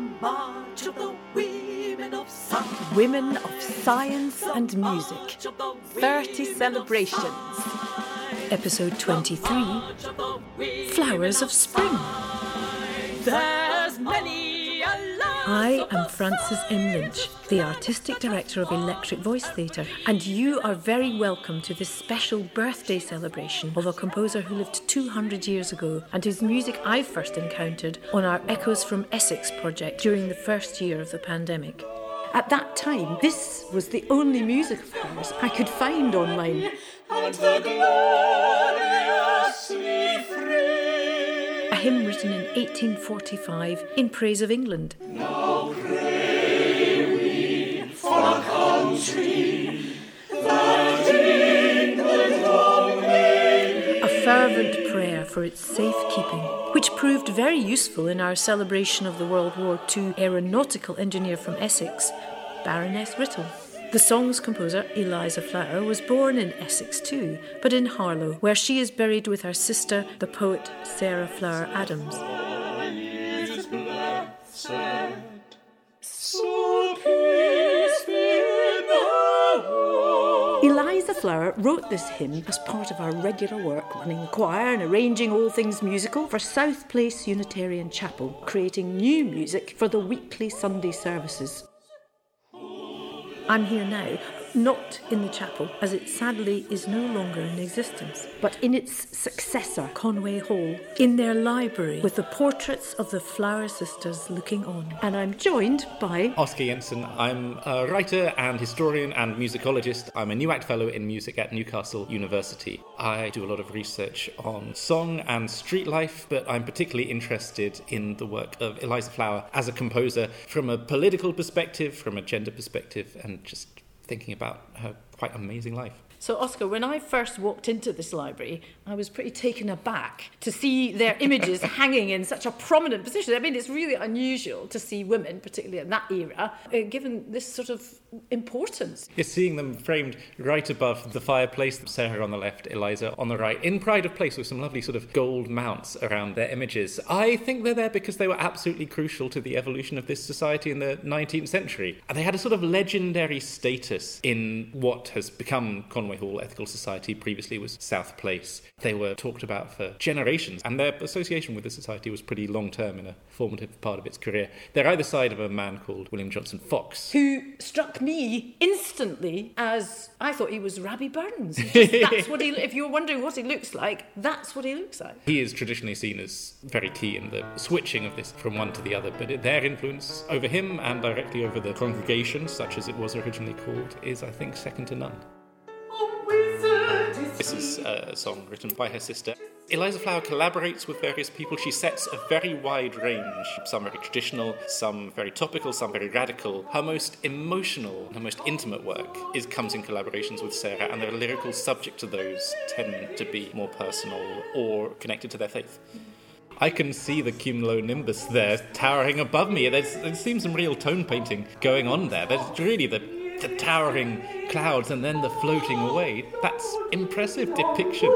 march of the women of science. Women of Science and Music. 30 celebrations. Episode 23 Flowers of Spring. There's many I am Frances M. Lynch, the Artistic Director of Electric Voice Theatre, and you are very welcome to this special birthday celebration of a composer who lived 200 years ago and whose music I first encountered on our Echoes from Essex project during the first year of the pandemic. At that time, this was the only music of hers I could find online. and the gloriously free. A hymn written in 1845 in praise of England. Now A fervent prayer for its safekeeping, which proved very useful in our celebration of the World War II aeronautical engineer from Essex, Baroness Riddle. The song's composer, Eliza Flower, was born in Essex too, but in Harlow, where she is buried with her sister, the poet Sarah Flower Adams. Eliza Flower wrote this hymn as part of our regular work running the choir and arranging all things musical for South Place Unitarian Chapel, creating new music for the weekly Sunday services. I'm here now, not in the chapel, as it sadly is no longer in existence, but in its successor, Conway Hall, in their library, with the portraits of the Flower sisters looking on. And I'm joined by Oskar Jensen. I'm a writer and historian and musicologist. I'm a NUAcT Fellow in music at Newcastle University. I do a lot of research on song and street life, but I'm particularly interested in the work of Eliza Flower as a composer from a political perspective, from a gender perspective, and just thinking about her quite amazing life. So, Oskar, when I first walked into this library, I was pretty taken aback to see their images hanging in such a prominent position. I mean, it's really unusual to see women, particularly in that era, uh, given this sort of importance. You're seeing them framed right above the fireplace. Sarah on the left, Eliza on the right, in pride of place with some lovely sort of gold mounts around their images. I think they're there because they were absolutely crucial to the evolution of this society in the 19th century. And they had a sort of legendary status in what has become Conway Hall Ethical Society, previously was South Place. They were talked about for generations, and their association with the society was pretty long term in a formative part of its career. They're either side of a man called William Johnson Fox, Who struck me instantly as I thought he was Rabbie Burns. Just, that's what he. If you're wondering what he looks like, that's what he looks like. He is traditionally seen as very key in the switching of this from one to the other, but their influence over him and directly over the congregation, such as it was originally called, is, I think, second to none. This is a song written by her sister. Eliza Flower collaborates with various people. She sets a very wide range, some very traditional, some very topical, some very radical. Her most emotional, her most intimate work is comes in collaborations with Sarah, and the lyrical subject to those tend to be more personal or connected to their faith. I can see the cumulonimbus there towering above me. There's, there seems some real tone painting going on there. There's really the, the towering clouds and then the floating away. That's impressive depiction.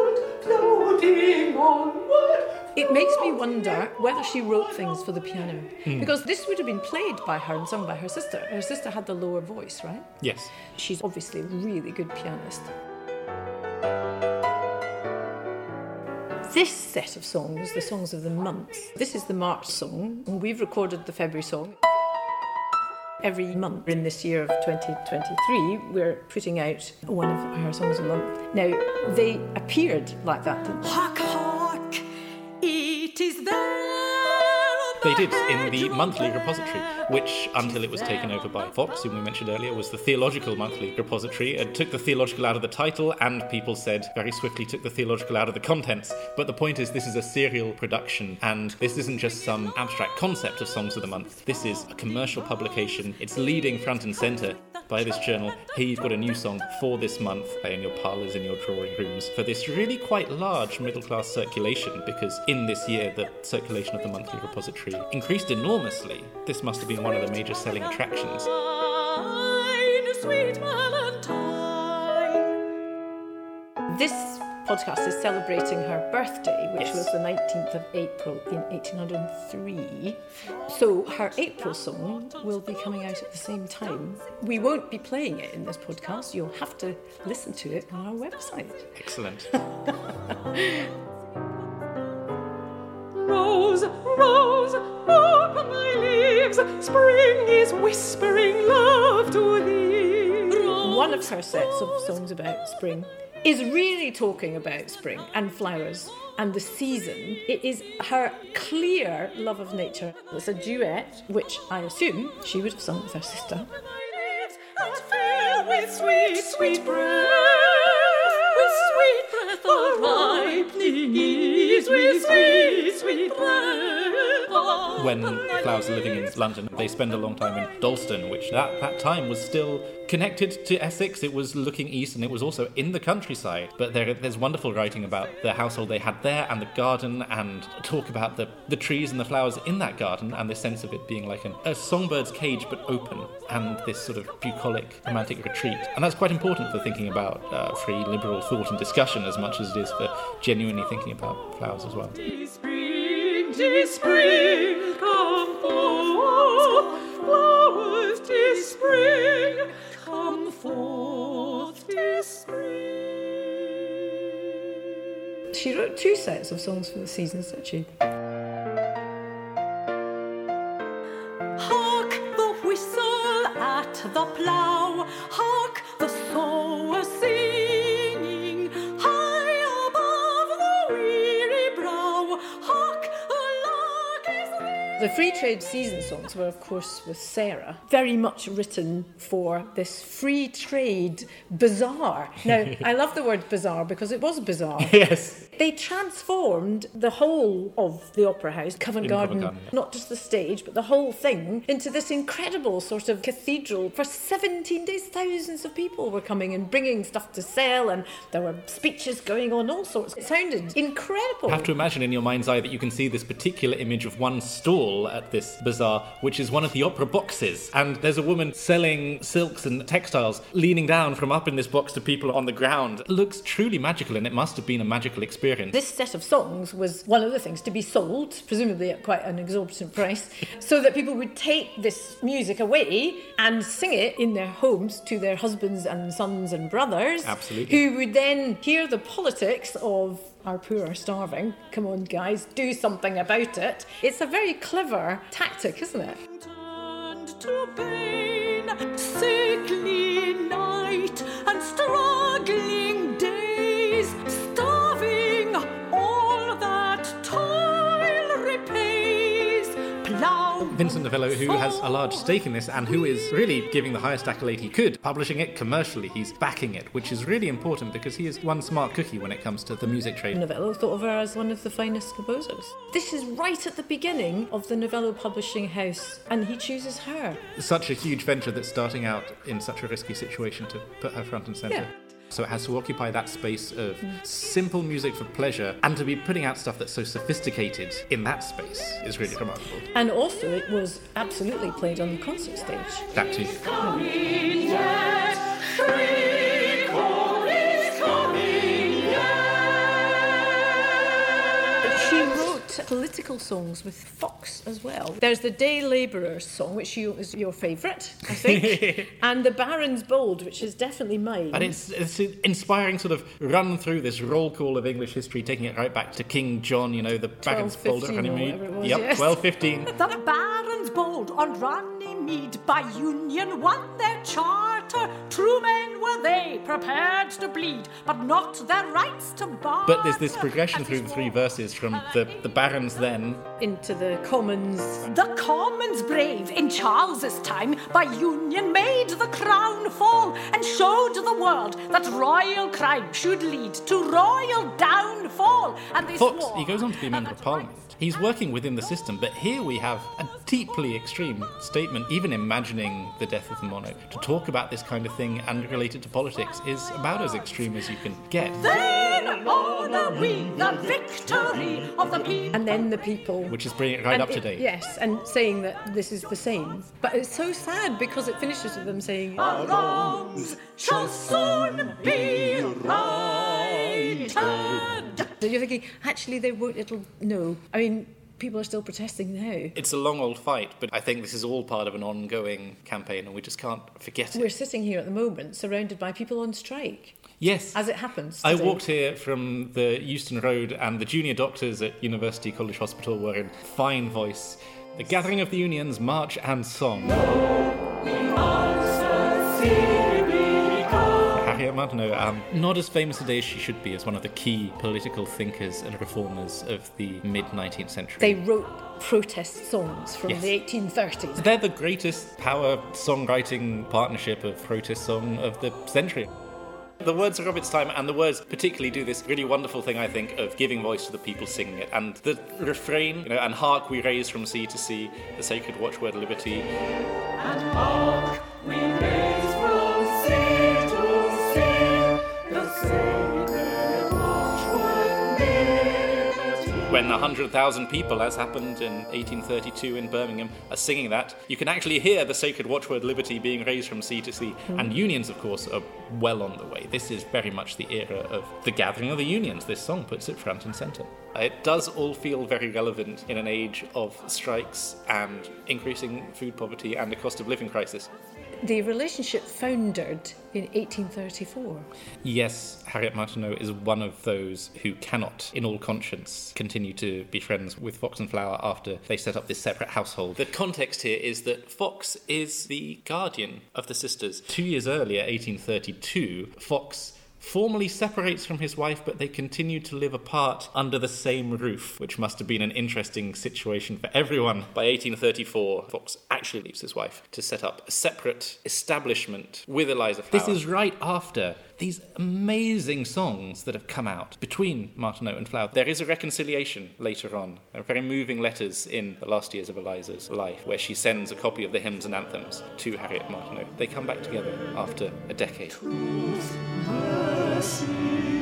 It makes me wonder whether she wrote things for the piano. Hmm. Because this would have been played by her and sung by her sister. Her sister had the lower voice, right? Yes. She's obviously a really good pianist. This set of songs, the songs of the month, this is the March song, and we've recorded the February song. Every month in this year of 2023, we're putting out one of our songs a month. Now, they appeared like that, They did in the monthly repository, which, until it was taken over by Fox, whom we mentioned earlier, was the theological monthly repository. It took the theological out of the title, and people said very swiftly took the theological out of the contents. But the point is, this is a serial production, and this isn't just some abstract concept of Songs of the Month. This is a commercial publication. It's leading front and centre by this journal. Here you've got a new song for this month, play in your parlours, in your drawing rooms, for this really quite large middle class circulation, because in this year the circulation of the monthly repository increased enormously. This must have been one of the major selling attractions. Valentine, sweet Valentine. This podcast is celebrating her birthday, which Yes. was the 19th of April in 1803. So her April song will be coming out at the same time. We won't be playing it in this podcast. You'll have to listen to it on our website. Excellent. Rose, rose, open thy leaves. Spring is whispering love to thee. One of her sets of songs about spring is really talking about spring and flowers and the season. It is her clear love of nature. It's a duet, which I assume she would have sung with her sister. with sweet, sweet breath, with sweet breath of ripening ease, with sweet, sweet breath. When Flowers are living in London, they spend a long time in Dalston, which at that time was still connected to Essex. It was looking east and it was also in the countryside. But there, there's wonderful writing about the household they had there and the garden and talk about the, the trees and the flowers in that garden and the sense of it being like an, a songbird's cage but open and this sort of bucolic romantic retreat. And that's quite important for thinking about uh, free liberal thought and discussion as much as it is for genuinely thinking about flowers as well. She wrote two sets of songs for the seasons, didn't she? The free trade season songs were, of course, with Sarah, very much written for this free trade bazaar. Now, I love the word bazaar because it was bizarre. Yes. They transformed the whole of the Opera House, Covent In Garden, Covent Garden, yeah. not just the stage, but the whole thing, into this incredible sort of cathedral. For 17 days, thousands of people were coming and bringing stuff to sell, and there were speeches going on, all sorts. It sounded incredible. You have to imagine in your mind's eye that you can see this particular image of one stall at this bazaar, which is one of the opera boxes. And there's a woman selling silks and textiles, leaning down from up in this box to people on the ground. It looks truly magical, and it must have been a magical experience. This set of songs was one of the things to be sold, presumably at quite an exorbitant price, so that people would take this music away and sing it in their homes to their husbands and sons and brothers. Absolutely. Who would then hear the politics of our poor are starving. Come on, guys, do something about it. It's a very clever tactic, isn't it? Vincent Novello, who has a large stake in this and who is really giving the highest accolade he could, publishing it commercially. He's backing it, which is really important because he is one smart cookie when it comes to the music trade. Novello thought of her as one of the finest composers. This is right at the beginning of the Novello publishing house, and he chooses her. such a huge venture that's starting out in such a risky situation to put her front and centre. Yeah. So it has to occupy that space of mm. simple music for pleasure and to be putting out stuff that's so sophisticated in that space is really remarkable. And also, it was absolutely played on the concert stage. That too. Hmm. Political songs with Fox as well. There's the Day Labourers song, which you, is your favourite, I think, and the Baron's Bold, which is definitely mine. And it's, it's an inspiring sort of run through this roll call of English history, taking it right back to King John, you know, the Bacon's 1215 Boulder or whatever it was, Yep, yes. 1215. The barons bold on Runnymede by union won their charter. True men were they, prepared to bleed, but not their rights to bar. But there's this progression through the three verses from the, the barons then into the Commons. The commons brave in Charles's time by union made the crown fall and showed the world that royal crime should lead to royal downfall. And they Fox, swore he goes on to be a member of parliament. He's working within the system, but here we have a deeply extreme statement. Even imagining the death of the monarch, to talk about this kind of thing and relate it to politics is about as extreme as you can get. Then honor we the victory of the people. And then the people. Which is bringing it right And up to date. Yes, and saying that this is the same. But it's so sad because it finishes with them saying, Our wrongs shall soon be right. England. So you're thinking, actually, they won't, it'll, no. I mean, people are still protesting now. It's a long old fight, but I think this is all part of an ongoing campaign and we just can't forget it. We're sitting here at the moment surrounded by people on strike, yes. as it happens. I walked here from the Euston Road, and the junior doctors at University College Hospital were in fine voice. The Gathering of the Unions, March and Song. Harriet Martineau, um, not know, not as famous today as she should be as one of the key political thinkers and reformers of the mid 19th century. They wrote protest songs from Yes. the 1830s. They're the greatest power songwriting partnership of protest song of the century. The words are of its time, and the words particularly do this really wonderful thing, I think, of giving voice to the people singing it. And the refrain, you know, and hark we raise from sea to sea, the sacred watchword liberty. And hark we raise When 100,000 people, as happened in 1832 in Birmingham, are singing that, you can actually hear the sacred watchword liberty being raised from sea to sea. Hmm. And unions, of course, are well on the way. This is very much the era of the gathering of the unions. This song puts it front and centre. It does all feel very relevant in an age of strikes and increasing food poverty and a cost of living crisis. The relationship foundered in 1834. Yes, Harriet Martineau is one of those who cannot, in all conscience, continue to be friends with Fox and Flower after they set up this separate household. The context here is that Fox is the guardian of the sisters. Two years earlier, 1832, Fox formally separates from his wife, but they continue to live apart under the same roof, which must have been an interesting situation for everyone. By 1834, Fox actually leaves his wife to set up a separate establishment with Eliza Flower. This is right after these amazing songs that have come out between Martineau and Flower. There is a reconciliation later on, there are very moving letters in the last years of Eliza's life, where she sends a copy of the hymns and anthems to Harriet Martineau. They come back together after a decade. Mercy,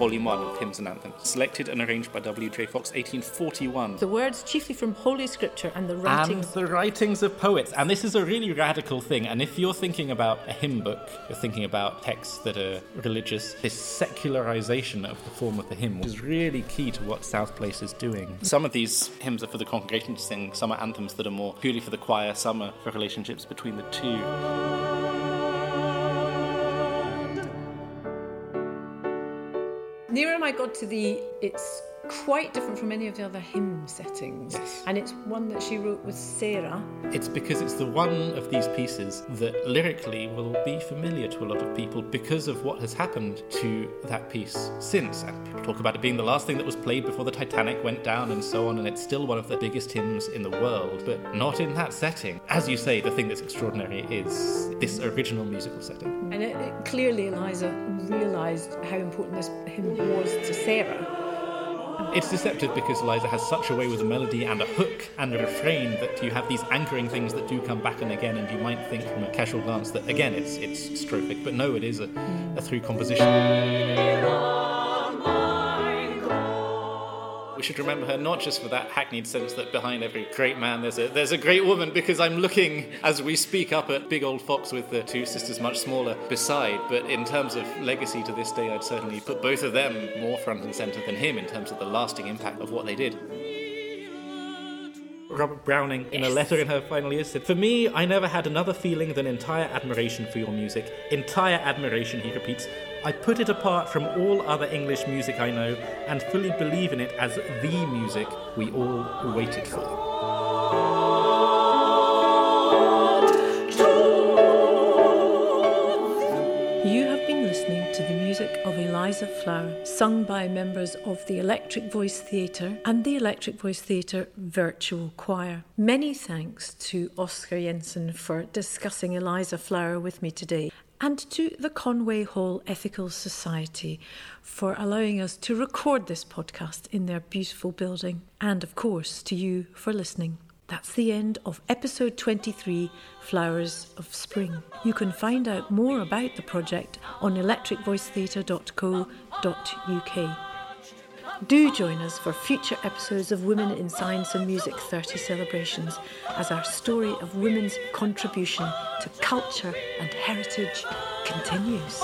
Volume 1 of Hymns and Anthems. Selected and arranged by W.J. Fox, 1841. The words chiefly from Holy Scripture and the writings. and writings. the writings of poets. And this is a really radical thing. And if you're thinking about a hymn book, you're thinking about texts that are religious, this secularization of the form of the hymn is really key to what South Place is doing. Some of these hymns are for the congregation to sing, some are anthems that are more purely for the choir, some are for relationships between the two. Nearer I got to the, it's quite different from any of the other hymn settings. Yes. And it's one that she wrote with Sarah. It's because it's the one of these pieces that lyrically will be familiar to a lot of people because of what has happened to that piece since. And people talk about it being the last thing that was played before the Titanic went down and so on, and it's still one of the biggest hymns in the world, but not in that setting. As you say, the thing that's extraordinary is this original musical setting. And it, it- clearly Eliza realised how important this hymn was to Sarah. It's deceptive because Eliza has such a way with a melody and a hook and a refrain that you have these anchoring things that do come back and again, and you might think from a casual glance that again it's it's strophic, but no, it is a, a through composition. We should remember her not just for that hackneyed sense that behind every great man there's a there's a great woman, because I'm looking as we speak up at Big Old Fox with the two sisters much smaller beside. But in terms of legacy to this day, I'd certainly put both of them more front and centre than him in terms of the lasting impact of what they did. Robert Browning, in a letter in her final years, said, For me, I never had another feeling than entire admiration for your music. Entire admiration, he repeats. I put it apart from all other English music I know and fully believe in it as the music we all waited for. Of Eliza Flower, sung by members of the Electric Voice Theatre and the Electric Voice Theatre Virtual Choir. Many thanks to Oskar Jensen for discussing Eliza Flower with me today, and to the Conway Hall Ethical Society for allowing us to record this podcast in their beautiful building, and of course to you for listening. That's the end of episode 23 Flowers of Spring. You can find out more about the project on electricvoicetheatre.co.uk. Do join us for future episodes of Women in Science and Music 30 celebrations as our story of women's contribution to culture and heritage continues.